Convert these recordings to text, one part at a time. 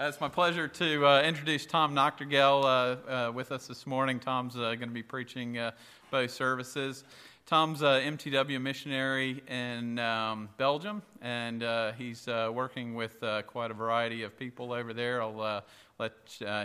Uh, it's my pleasure to uh, introduce Tom Noctergell uh, uh with us this morning. Tom's uh, going to be preaching uh, both services. Tom's an MTW missionary in um, Belgium, and he's working with quite a variety of people over there. I'll let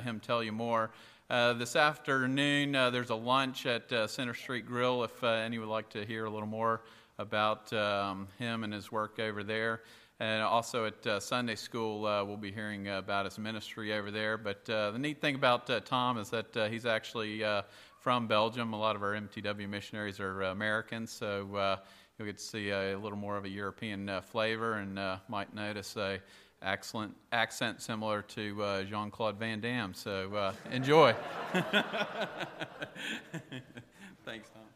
him tell you more. this afternoon, there's a lunch at Center Street Grill if any would like to hear a little more about um, him and his work over there. And also at uh, Sunday school, uh, we'll be hearing about his ministry over there. But uh, the neat thing about uh, Tom is that uh, he's actually uh, from Belgium. A lot of our MTW missionaries are Americans, so you'll get to see a little more of a European flavor and might notice a excellent accent similar to Jean Claude Van Damme. So enjoy. Thanks, Tom.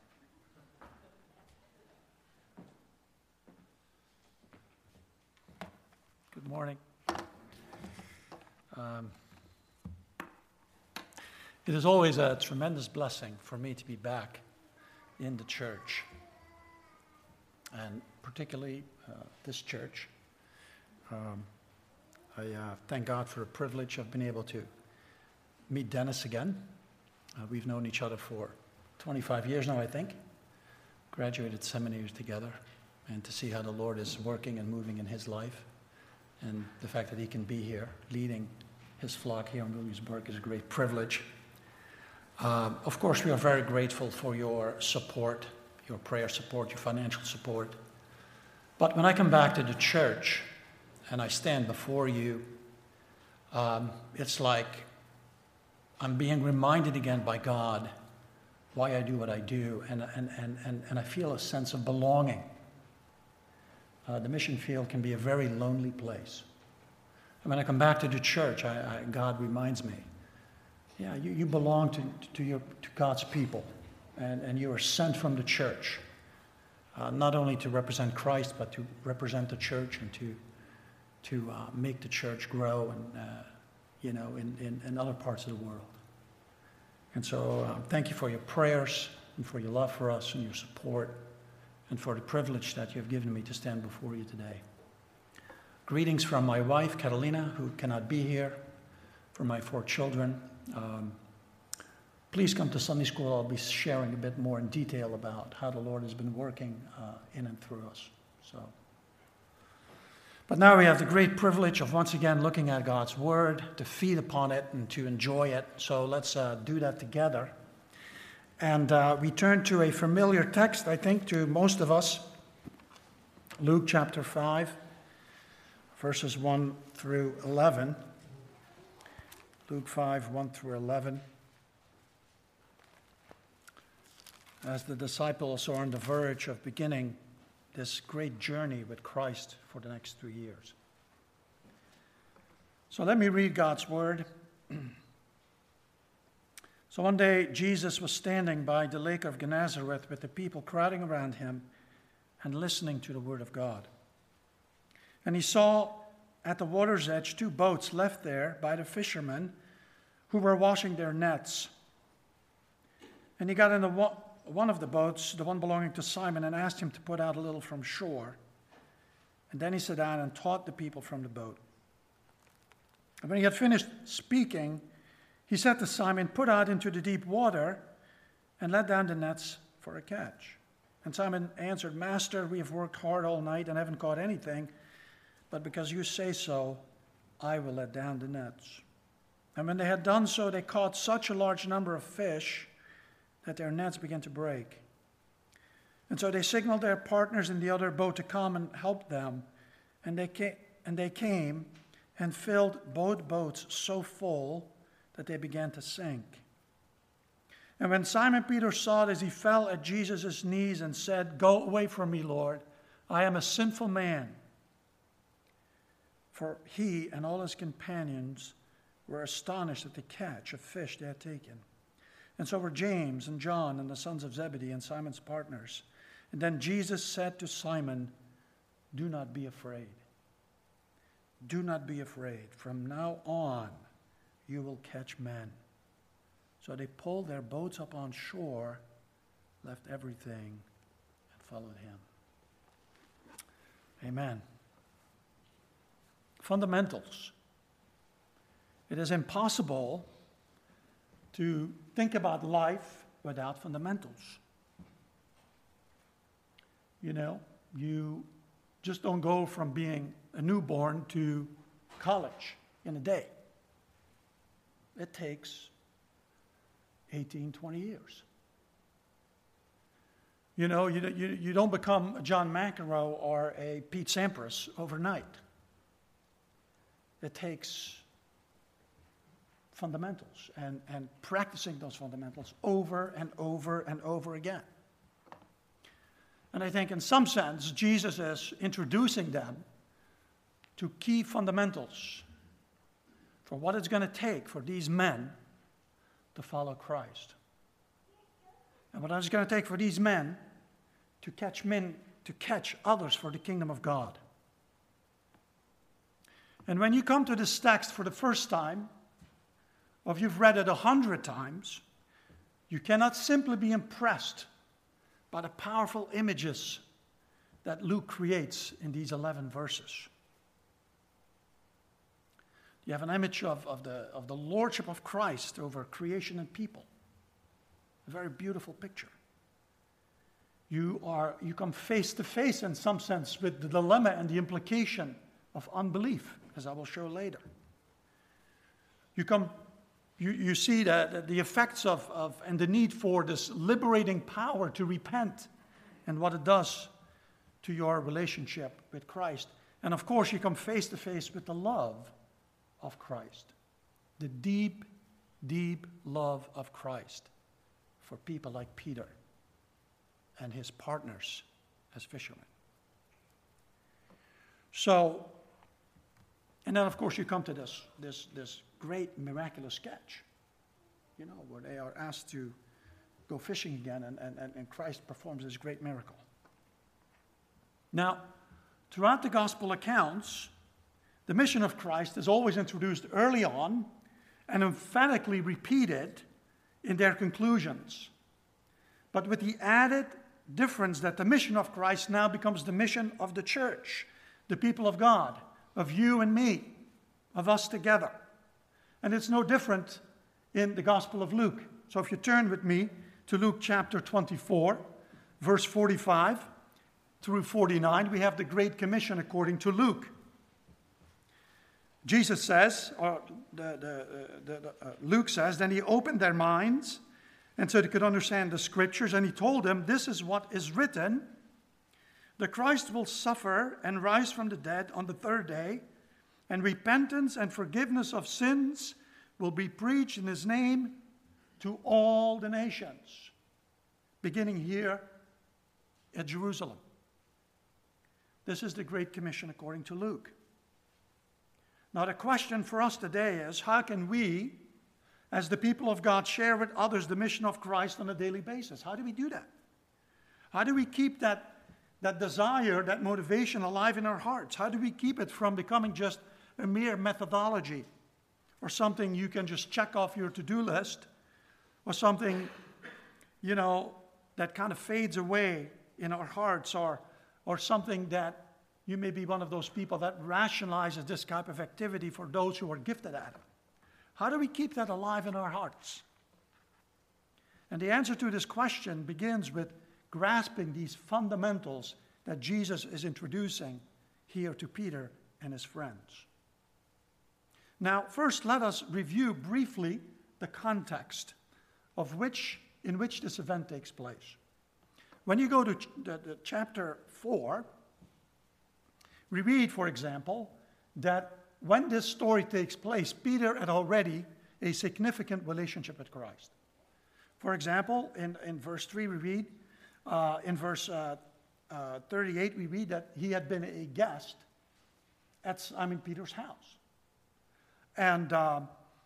Morning. Um, it is always a tremendous blessing for me to be back in the church, and particularly uh, this church. Um, I uh, thank God for the privilege of being able to meet Dennis again. Uh, we've known each other for 25 years now, I think. Graduated seminaries together, and to see how the Lord is working and moving in his life and the fact that he can be here leading his flock here in Williamsburg is a great privilege. Um, of course, we are very grateful for your support, your prayer support, your financial support. But when I come back to the church and I stand before you, um, it's like I'm being reminded again by God why I do what I do, and, and, and, and, and I feel a sense of belonging uh, the mission field can be a very lonely place. And when I come back to the church, I, I, God reminds me, yeah, you, you belong to, to, your, to God's people, and, and you are sent from the church, uh, not only to represent Christ, but to represent the church and to, to uh, make the church grow and, uh, you know, in, in, in, other parts of the world. And so uh, thank you for your prayers and for your love for us and your support and for the privilege that you have given me to stand before you today. Greetings from my wife, Catalina, who cannot be here, from my four children. Um, please come to Sunday school. I'll be sharing a bit more in detail about how the Lord has been working uh, in and through us. So. But now we have the great privilege of once again looking at God's Word, to feed upon it, and to enjoy it. So let's uh, do that together. And uh, we turn to a familiar text, I think, to most of us Luke chapter 5, verses 1 through 11. Luke 5, 1 through 11. As the disciples are on the verge of beginning this great journey with Christ for the next three years. So let me read God's word. So one day, Jesus was standing by the lake of Gennesaret with the people crowding around him and listening to the word of God. And he saw at the water's edge two boats left there by the fishermen who were washing their nets. And he got into one of the boats, the one belonging to Simon, and asked him to put out a little from shore. And then he sat down and taught the people from the boat. And when he had finished speaking, he said to Simon, Put out into the deep water and let down the nets for a catch. And Simon answered, Master, we have worked hard all night and haven't caught anything, but because you say so, I will let down the nets. And when they had done so, they caught such a large number of fish that their nets began to break. And so they signaled their partners in the other boat to come and help them. And they came, and, they came and filled both boats so full that they began to sink. And when Simon Peter saw this, he fell at Jesus' knees and said, Go away from me, Lord. I am a sinful man. For he and all his companions were astonished at the catch of fish they had taken. And so were James and John and the sons of Zebedee and Simon's partners. And then Jesus said to Simon, Do not be afraid. Do not be afraid. From now on, you will catch men. So they pulled their boats up on shore, left everything, and followed him. Amen. Fundamentals. It is impossible to think about life without fundamentals. You know, you just don't go from being a newborn to college in a day. It takes 18, 20 years. You know, you, you, you don't become a John McEnroe or a Pete Sampras overnight. It takes fundamentals and, and practicing those fundamentals over and over and over again. And I think, in some sense, Jesus is introducing them to key fundamentals for what it's going to take for these men to follow Christ. And what it's going to take for these men to catch men, to catch others for the kingdom of God. And when you come to this text for the first time, or if you've read it a hundred times, you cannot simply be impressed by the powerful images that Luke creates in these 11 verses. You have an image of, of, the, of the lordship of Christ over creation and people. A very beautiful picture. You, are, you come face to face, in some sense, with the dilemma and the implication of unbelief, as I will show later. You come you, you see that the effects of, of and the need for this liberating power to repent and what it does to your relationship with Christ. And of course, you come face to face with the love of Christ, the deep, deep love of Christ for people like Peter and his partners as fishermen. So, and then of course you come to this, this, this great miraculous sketch, you know, where they are asked to go fishing again and, and, and Christ performs this great miracle. Now, throughout the gospel accounts, the mission of Christ is always introduced early on and emphatically repeated in their conclusions. But with the added difference that the mission of Christ now becomes the mission of the church, the people of God, of you and me, of us together. And it's no different in the Gospel of Luke. So if you turn with me to Luke chapter 24, verse 45 through 49, we have the Great Commission according to Luke. Jesus says, or the, the, the, uh, Luke says, then he opened their minds and so they could understand the scriptures, and he told them, This is what is written the Christ will suffer and rise from the dead on the third day and repentance and forgiveness of sins will be preached in his name to all the nations, beginning here at Jerusalem. This is the Great Commission according to Luke. Now, the question for us today is how can we, as the people of God, share with others the mission of Christ on a daily basis? How do we do that? How do we keep that, that desire, that motivation alive in our hearts? How do we keep it from becoming just a mere methodology or something you can just check off your to do list or something, you know, that kind of fades away in our hearts or, or something that you may be one of those people that rationalizes this type of activity for those who are gifted at it. How do we keep that alive in our hearts? And the answer to this question begins with grasping these fundamentals that Jesus is introducing here to Peter and his friends. Now, first, let us review briefly the context of which, in which this event takes place. When you go to ch- the, the chapter 4, we read, for example, that when this story takes place, Peter had already a significant relationship with Christ. For example, in, in verse 3, we read, uh, in verse uh, uh, 38, we read that he had been a guest at Simon Peter's house. And, uh,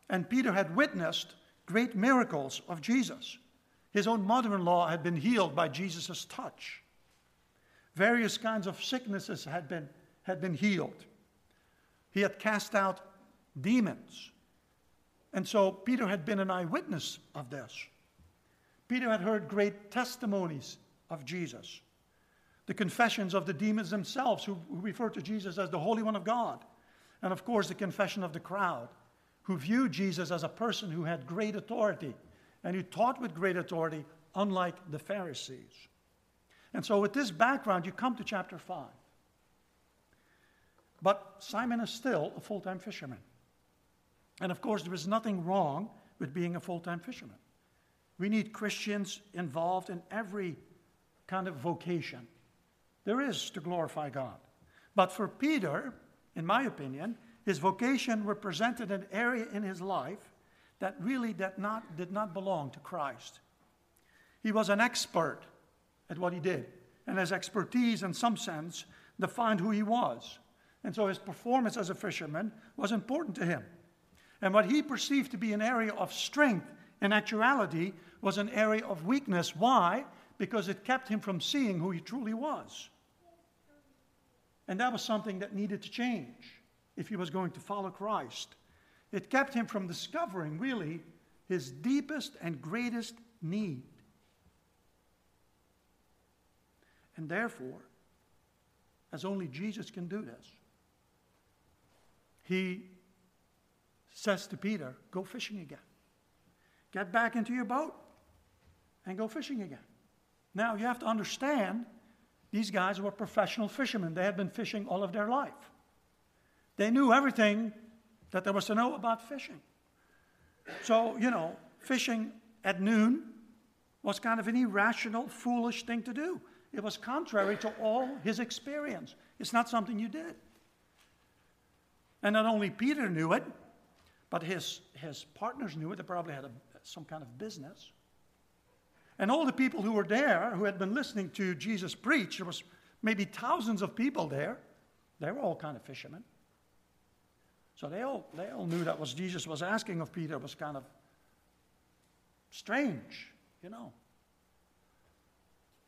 and Peter had witnessed great miracles of Jesus. His own mother in law had been healed by Jesus' touch. Various kinds of sicknesses had been, had been healed. He had cast out demons. And so Peter had been an eyewitness of this. Peter had heard great testimonies of Jesus. The confessions of the demons themselves, who, who refer to Jesus as the Holy One of God and of course, the confession of the crowd, who viewed Jesus as a person who had great authority and who taught with great authority, unlike the Pharisees. And so, with this background, you come to chapter 5. But Simon is still a full time fisherman. And of course, there is nothing wrong with being a full time fisherman. We need Christians involved in every kind of vocation. There is to glorify God. But for Peter, in my opinion, his vocation represented an area in his life that really did not, did not belong to Christ. He was an expert at what he did, and his expertise, in some sense, defined who he was. And so his performance as a fisherman was important to him. And what he perceived to be an area of strength, in actuality, was an area of weakness. Why? Because it kept him from seeing who he truly was. And that was something that needed to change if he was going to follow Christ. It kept him from discovering, really, his deepest and greatest need. And therefore, as only Jesus can do this, he says to Peter, Go fishing again. Get back into your boat and go fishing again. Now, you have to understand these guys were professional fishermen. They had been fishing all of their life. They knew everything that there was to know about fishing. So, you know, fishing at noon was kind of an irrational, foolish thing to do. It was contrary to all his experience. It's not something you did. And not only Peter knew it, but his, his partners knew it. They probably had a, some kind of business. And all the people who were there, who had been listening to Jesus preach, there was maybe thousands of people there. They were all kind of fishermen. So they all, they all knew that what Jesus was asking of Peter was kind of strange, you know.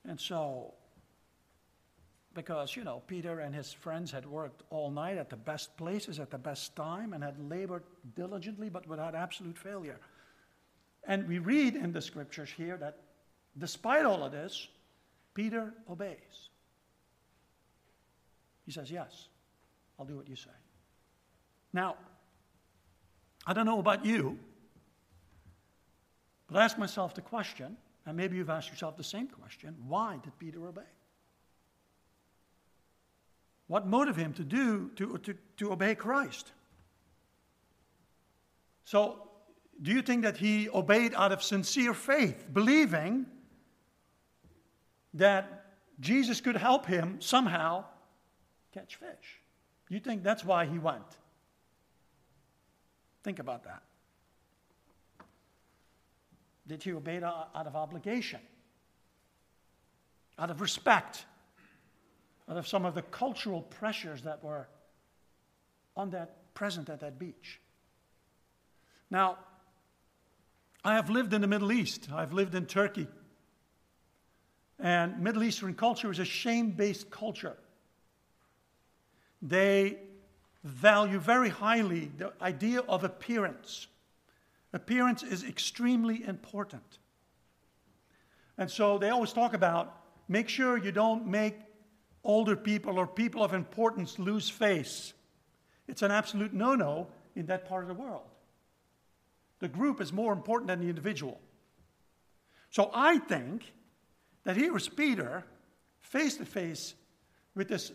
And so, because, you know, Peter and his friends had worked all night at the best places at the best time and had labored diligently but without absolute failure. And we read in the scriptures here that despite all of this, Peter obeys. He says, Yes, I'll do what you say. Now, I don't know about you, but I ask myself the question, and maybe you've asked yourself the same question why did Peter obey? What motivated him to do to, to, to obey Christ? So, do you think that he obeyed out of sincere faith, believing that Jesus could help him somehow catch fish? You think that's why he went? Think about that. Did he obey out of obligation? Out of respect? Of some of the cultural pressures that were on that present at that beach? Now, I have lived in the Middle East. I've lived in Turkey. And Middle Eastern culture is a shame based culture. They value very highly the idea of appearance. Appearance is extremely important. And so they always talk about make sure you don't make older people or people of importance lose face. It's an absolute no no in that part of the world. The group is more important than the individual. So I think that here was Peter face to face with this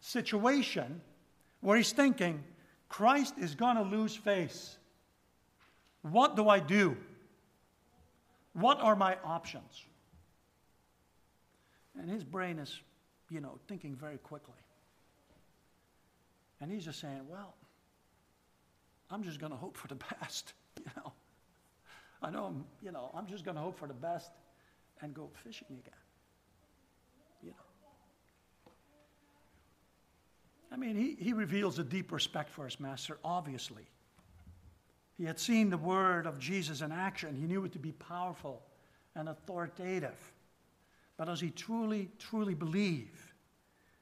situation where he's thinking, Christ is going to lose face. What do I do? What are my options? And his brain is, you know, thinking very quickly. And he's just saying, well, I'm just going to hope for the best, you know. I know I'm, you know, I'm just going to hope for the best and go fishing again. You know. I mean, he, he reveals a deep respect for his master, obviously. He had seen the word of Jesus in action, he knew it to be powerful and authoritative. But does he truly, truly believe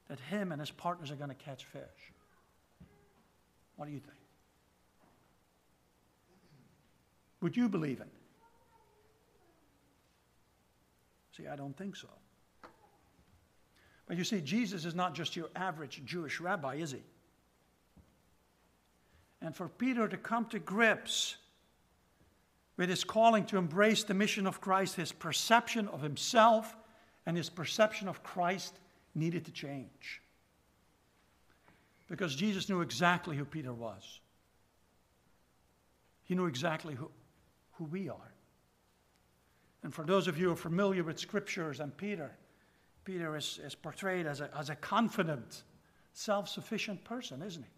that him and his partners are going to catch fish? What do you think? Would you believe it? See, I don't think so. But you see, Jesus is not just your average Jewish rabbi, is he? and for Peter to come to grips with his calling to embrace the mission of Christ, his perception of himself and his perception of Christ needed to change. Because Jesus knew exactly who Peter was, he knew exactly who, who we are. And for those of you who are familiar with scriptures and Peter, Peter is, is portrayed as a, as a confident, self sufficient person, isn't he?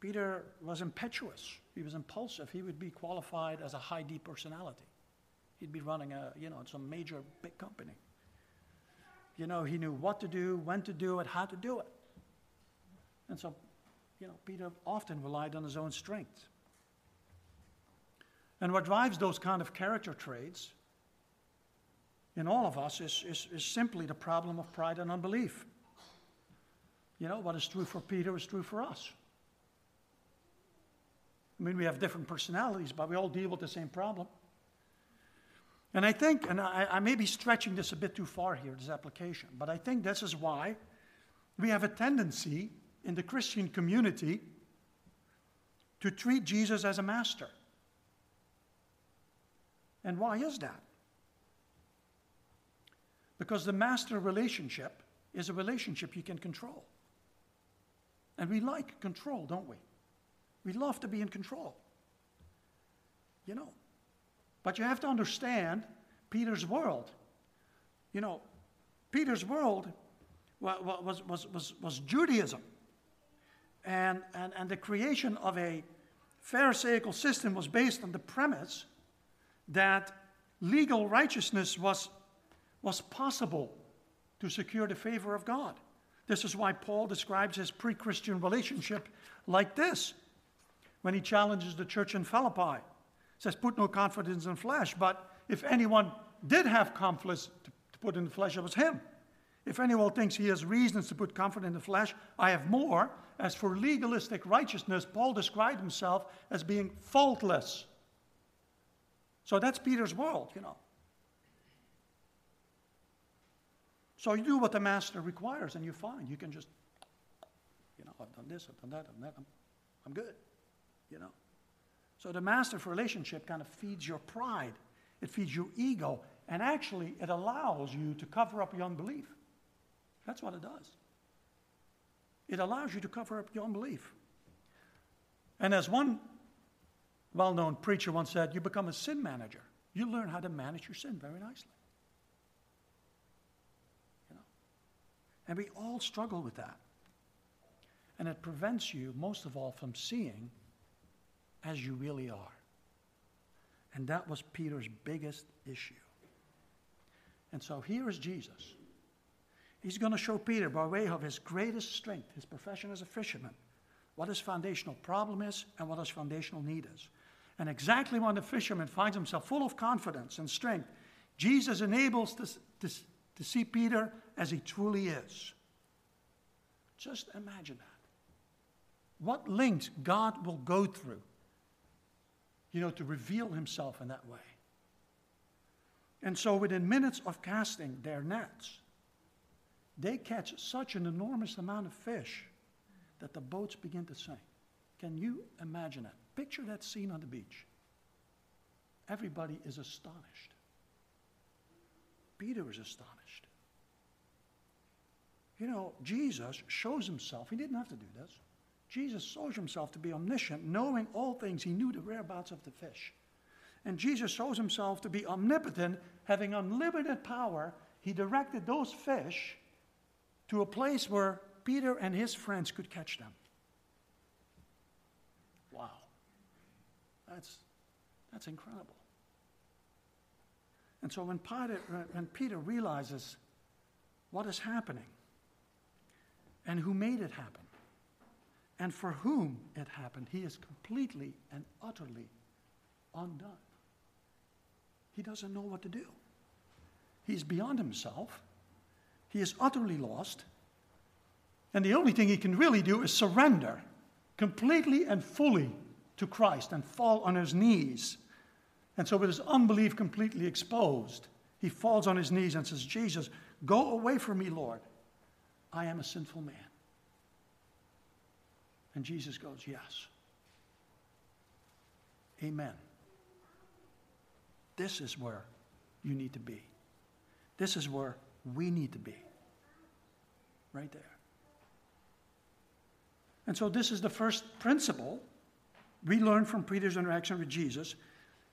Peter was impetuous. He was impulsive. He would be qualified as a high D personality. He'd be running a, you know, some major big company. You know, he knew what to do, when to do it, how to do it. And so, you know, Peter often relied on his own strength. And what drives those kind of character traits in all of us is, is, is simply the problem of pride and unbelief. You know, what is true for Peter is true for us. I mean, we have different personalities, but we all deal with the same problem. And I think, and I, I, may be stretching this a bit too far here, this application, but I think this is why we have a tendency in the Christian community to treat Jesus as a master. And why is that? Because the master relationship is a relationship you can control. And we like control, don't we? We love to be in control. You know. But you have to understand Peter's world. You know, Peter's world was, was, was, was Judaism. And, and, and the creation of a Pharisaical system was based on the premise that legal righteousness was, was possible to secure the favor of God. This is why Paul describes his pre Christian relationship like this when he challenges the church in Philippi. Says, Put no confidence in flesh, but if anyone did have confidence to, to put in the flesh, it was him. If anyone thinks he has reasons to put confidence in the flesh, I have more. As for legalistic righteousness, Paul described himself as being faultless. So that's Peter's world, you know. So you do what the master requires, and you find you can just, you know, I've done this, I've done that, I've done that, I'm, I'm good, you know. So the master relationship kind of feeds your pride, it feeds your ego, and actually it allows you to cover up your unbelief. That's what it does. It allows you to cover up your unbelief. And as one well known preacher once said, You become a sin manager. You learn how to manage your sin very nicely. You know? And we all struggle with that. And it prevents you, most of all, from seeing as you really are. And that was Peter's biggest issue. And so here is Jesus. He's going to show Peter, by way of his greatest strength, his profession as a fisherman, what his foundational problem is and what his foundational need is. And exactly when the fisherman finds himself full of confidence and strength, Jesus enables to, to, to see Peter as he truly is. Just imagine that. What lengths God will go through, you know, to reveal himself in that way. And so within minutes of casting their nets, they catch such an enormous amount of fish that the boats begin to sink. Can you imagine that? Picture that scene on the beach. Everybody is astonished. Peter is astonished. You know, Jesus shows himself, he didn't have to do this. Jesus shows himself to be omniscient, knowing all things. He knew the whereabouts of the fish. And Jesus shows himself to be omnipotent, having unlimited power. He directed those fish to a place where Peter and his friends could catch them. Wow. That's, that's incredible. And so when Peter, when Peter realizes what is happening and who made it happen and for whom it happened, he is completely and utterly undone. He doesn't know what to do. He's beyond himself. He is utterly lost. And the only thing he can really do is surrender completely and fully to Christ and fall on his knees. And so, with his unbelief completely exposed, he falls on his knees and says, Jesus, go away from me, Lord. I am a sinful man. And Jesus goes, Yes. Amen. This is where you need to be. This is where we need to be. Right there. And so, this is the first principle we learn from Peter's interaction with Jesus.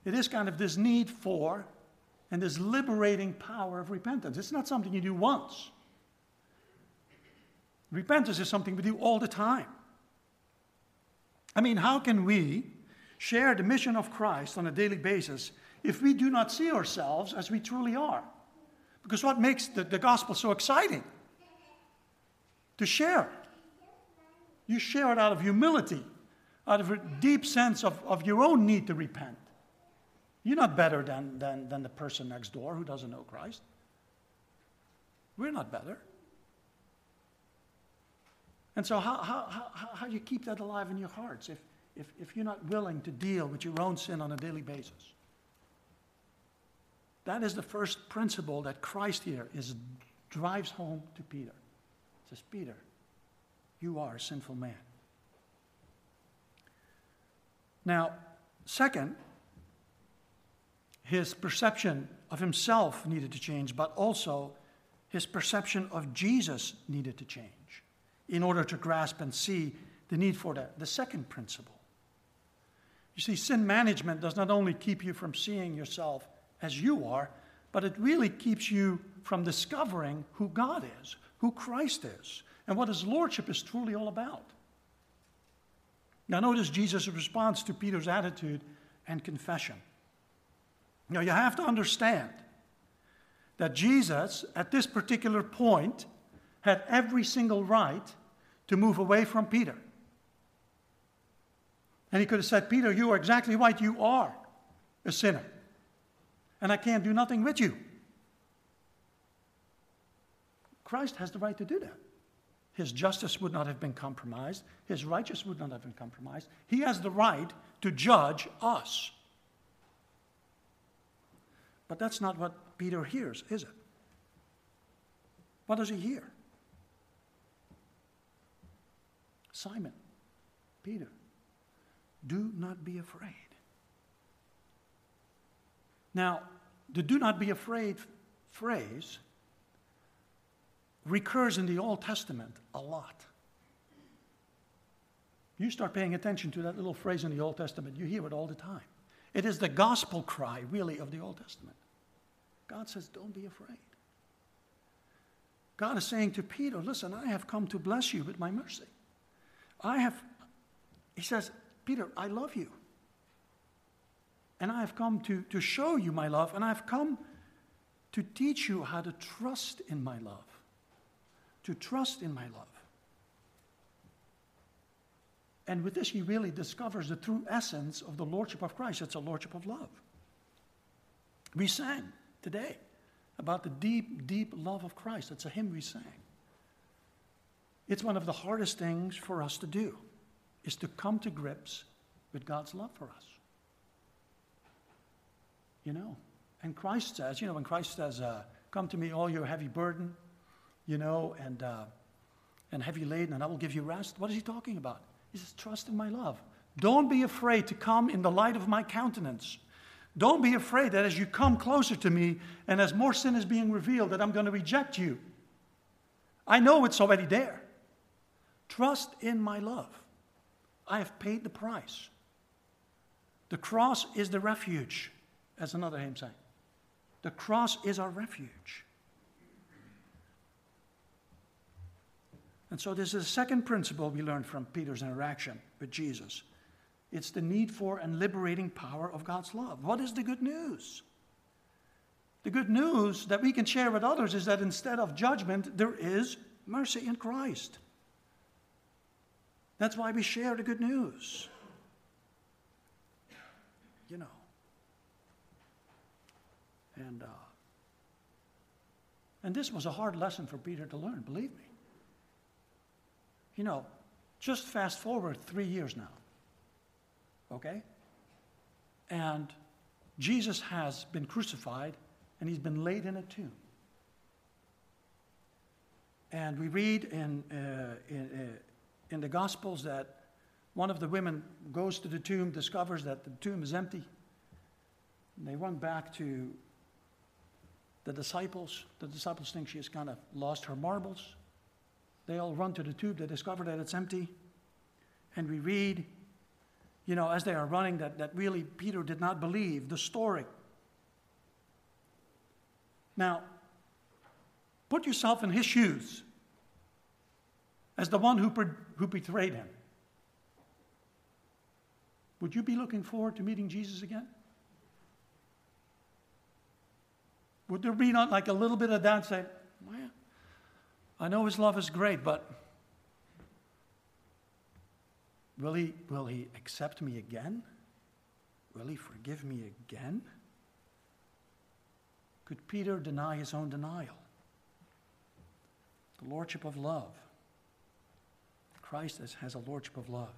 It is kind of this need for and this liberating power of repentance. It's not something you do once, repentance is something we do all the time. I mean, how can we share the mission of Christ on a daily basis if we do not see ourselves as we truly are? Because what makes the, the gospel so exciting? To share. You share it out of humility, out of a deep sense of, of your own need to repent. You're not better than, than, than the person next door who doesn't know Christ. We're not better. And so, how, how, how, how do you keep that alive in your hearts if, if, if you're not willing to deal with your own sin on a daily basis? That is the first principle that Christ here is, drives home to Peter. He says, Peter, you are a sinful man. Now, second, his perception of himself needed to change, but also his perception of Jesus needed to change in order to grasp and see the need for that. The second principle. You see, sin management does not only keep you from seeing yourself as you are, but it really keeps you from discovering who God is, who Christ is, and what his lordship is truly all about. Now, notice Jesus' response to Peter's attitude and confession. Now, you have to understand that Jesus, at this particular point, had every single right to move away from Peter. And he could have said, Peter, you are exactly right. You are a sinner. And I can't do nothing with you. Christ has the right to do that. His justice would not have been compromised, his righteousness would not have been compromised. He has the right to judge us. But that's not what Peter hears, is it? What does he hear? Simon, Peter, do not be afraid. Now, the do not be afraid phrase recurs in the Old Testament a lot. You start paying attention to that little phrase in the Old Testament, you hear it all the time. It is the gospel cry, really, of the Old Testament. God says, Don't be afraid. God is saying to Peter, Listen, I have come to bless you with my mercy. I have, he says, Peter, I love you. And I have come to, to show you my love, and I have come to teach you how to trust in my love to trust in my love. And with this, he really discovers the true essence of the Lordship of Christ. It's a Lordship of love. We sang today about the deep, deep love of Christ. It's a hymn we sang. It's one of the hardest things for us to do, is to come to grips with God's love for us. You know, and Christ says, you know, when Christ says, uh, Come to me, all your heavy burden, you know, and, uh, and heavy laden, and I will give you rest. What is he talking about? He says, Trust in my love. Don't be afraid to come in the light of my countenance. Don't be afraid that as you come closer to me and as more sin is being revealed, that I'm going to reject you. I know it's already there. Trust in my love. I have paid the price. The cross is the refuge, as another hymn sang. The cross is our refuge. And so, this is the second principle we learned from Peter's interaction with Jesus it's the need for and liberating power of God's love. What is the good news? The good news that we can share with others is that instead of judgment, there is mercy in Christ. That's why we share the good news. You know. And, uh, and this was a hard lesson for Peter to learn, believe me. You know, just fast forward three years now. Okay? And Jesus has been crucified and he's been laid in a tomb. And we read in, uh, in, uh, in the Gospels that one of the women goes to the tomb, discovers that the tomb is empty. And they run back to the disciples. The disciples think she has kind of lost her marbles. They all run to the tomb. They discover that it's empty. And we read, you know, as they are running, that, that really Peter did not believe the story. Now, put yourself in his shoes as the one who, who betrayed him. Would you be looking forward to meeting Jesus again? Would there be not like a little bit of doubt saying, well, I know his love is great, but will he, will he accept me again? Will he forgive me again? Could Peter deny his own denial? The lordship of love. Christ has a lordship of love.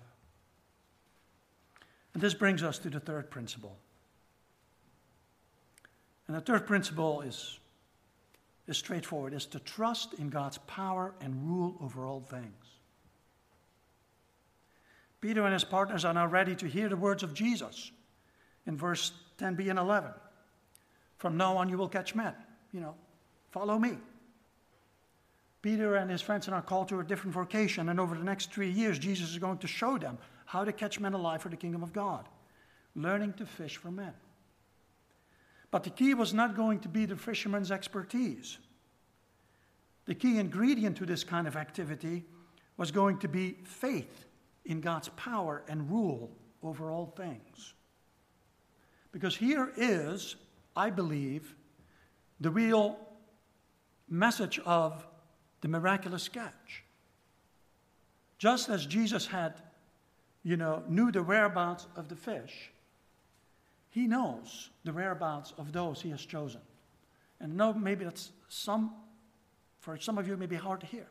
And this brings us to the third principle. And the third principle is, is straightforward is to trust in God's power and rule over all things. Peter and his partners are now ready to hear the words of Jesus in verse 10b and 11. From now on, you will catch men. You know, follow me. Peter and his friends are called to a different vocation, and over the next three years, Jesus is going to show them how to catch men alive for the kingdom of God, learning to fish for men. But the key was not going to be the fisherman's expertise. The key ingredient to this kind of activity was going to be faith in God's power and rule over all things. Because here is, I believe, the real message of the miraculous catch. Just as Jesus had, you know, knew the whereabouts of the fish, he knows the whereabouts of those he has chosen. And no, maybe that's some, for some of you, may be hard to hear.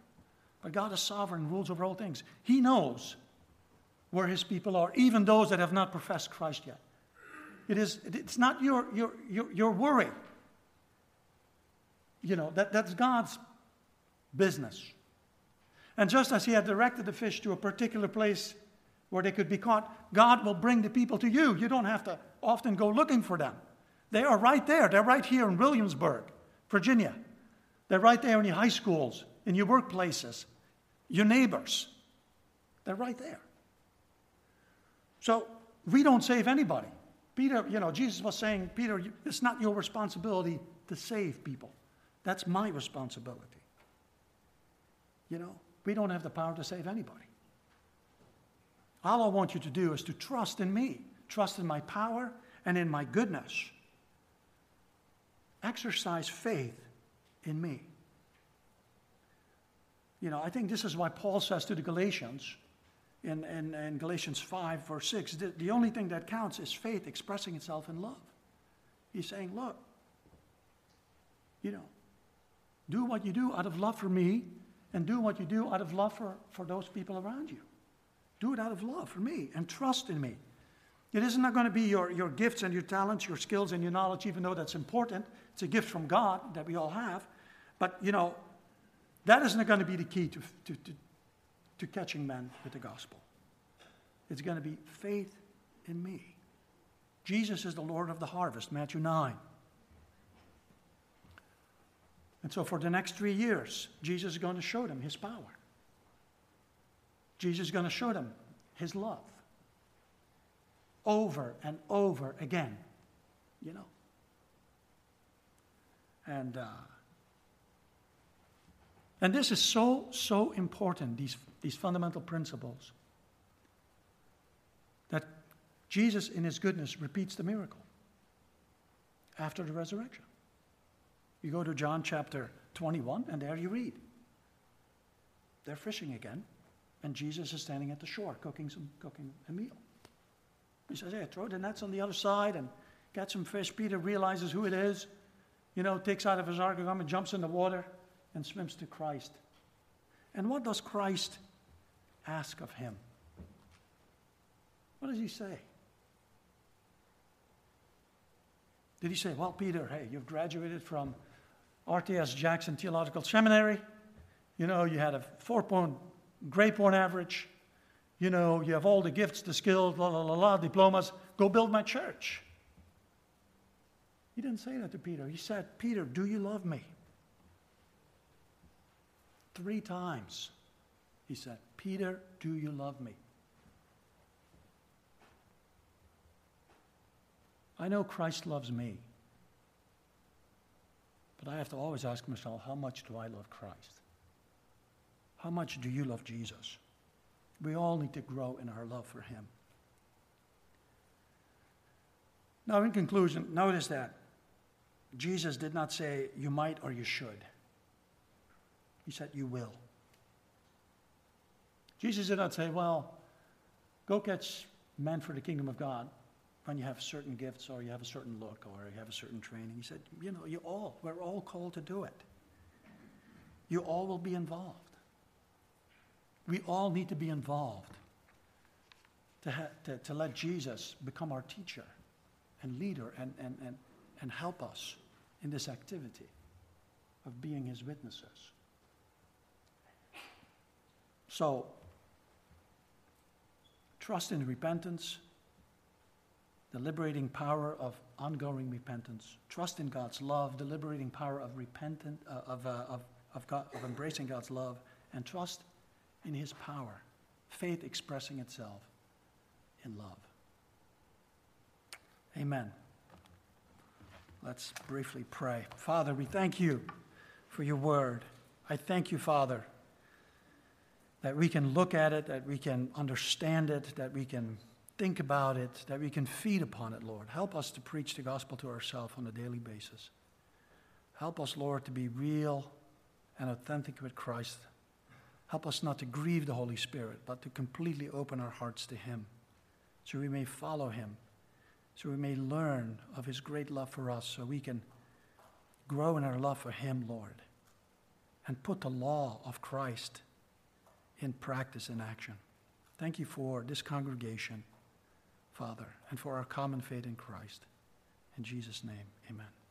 But God is sovereign, rules over all things. He knows where his people are, even those that have not professed Christ yet. It is, it's not your, your, your, your worry. You know, that, that's God's business. And just as he had directed the fish to a particular place where they could be caught, God will bring the people to you. You don't have to often go looking for them. They are right there. They're right here in Williamsburg, Virginia. They're right there in your high schools, in your workplaces, your neighbors. They're right there. So we don't save anybody. Peter, you know, Jesus was saying, Peter, it's not your responsibility to save people. That's my responsibility. You know, we don't have the power to save anybody. All I want you to do is to trust in me, trust in my power and in my goodness. Exercise faith in me. You know, I think this is why Paul says to the Galatians in, in, in Galatians 5, verse 6 the, the only thing that counts is faith expressing itself in love. He's saying, look, you know, do what you do out of love for me and do what you do out of love for, for those people around you. Do it out of love for me and trust in me. It isn't going to be your, your gifts and your talents, your skills and your knowledge, even though that's important. It's a gift from God that we all have. But, you know, that isn't going to be the key to, to, to, to catching men with the gospel. It's going to be faith in me. Jesus is the Lord of the harvest, Matthew 9. And so for the next three years, Jesus is going to show them his power. Jesus is going to show them his love over and over again, you know. And, uh, and this is so, so important, these, these fundamental principles, that Jesus, in his goodness, repeats the miracle after the resurrection. You go to John chapter 21, and there you read. They're fishing again, and Jesus is standing at the shore cooking, some, cooking a meal. He says, Hey, throw the nets on the other side and get some fish. Peter realizes who it is, you know, takes out of his ark and jumps in the water and swims to Christ. And what does Christ ask of him? What does he say? Did he say, Well, Peter, hey, you've graduated from RTS Jackson Theological Seminary. You know, you had a four point grade point average. you know, you have all the gifts, the skills, la la la la, diplomas, go build my church. He didn't say that to Peter. He said, Peter, do you love me? Three times he said, Peter, do you love me? I know Christ loves me. But I have to always ask myself, how much do I love Christ? How much do you love Jesus? We all need to grow in our love for him. Now, in conclusion, notice that Jesus did not say, you might or you should. He said, you will. Jesus did not say, well, go catch men for the kingdom of God when you have certain gifts or you have a certain look or you have a certain training. He said, you know, you all, we're all called to do it. You all will be involved. We all need to be involved to, ha- to, to let Jesus become our teacher and leader and, and, and, and help us in this activity of being his witnesses. So, trust in repentance, the liberating power of ongoing repentance, trust in God's love, the liberating power of repentant, uh, of, uh, of, of, God, of embracing God's love, and trust in His power, faith expressing itself in love. Amen. Let's briefly pray. Father, we thank you for your word. I thank you, Father, that we can look at it, that we can understand it, that we can think about it, that we can feed upon it, Lord. Help us to preach the gospel to ourselves on a daily basis. Help us, Lord, to be real and authentic with Christ. Help us not to grieve the Holy Spirit, but to completely open our hearts to Him, so we may follow Him, so we may learn of His great love for us, so we can grow in our love for Him, Lord, and put the law of Christ in practice and action. Thank you for this congregation. Father, and for our common faith in Christ. In Jesus' name, amen.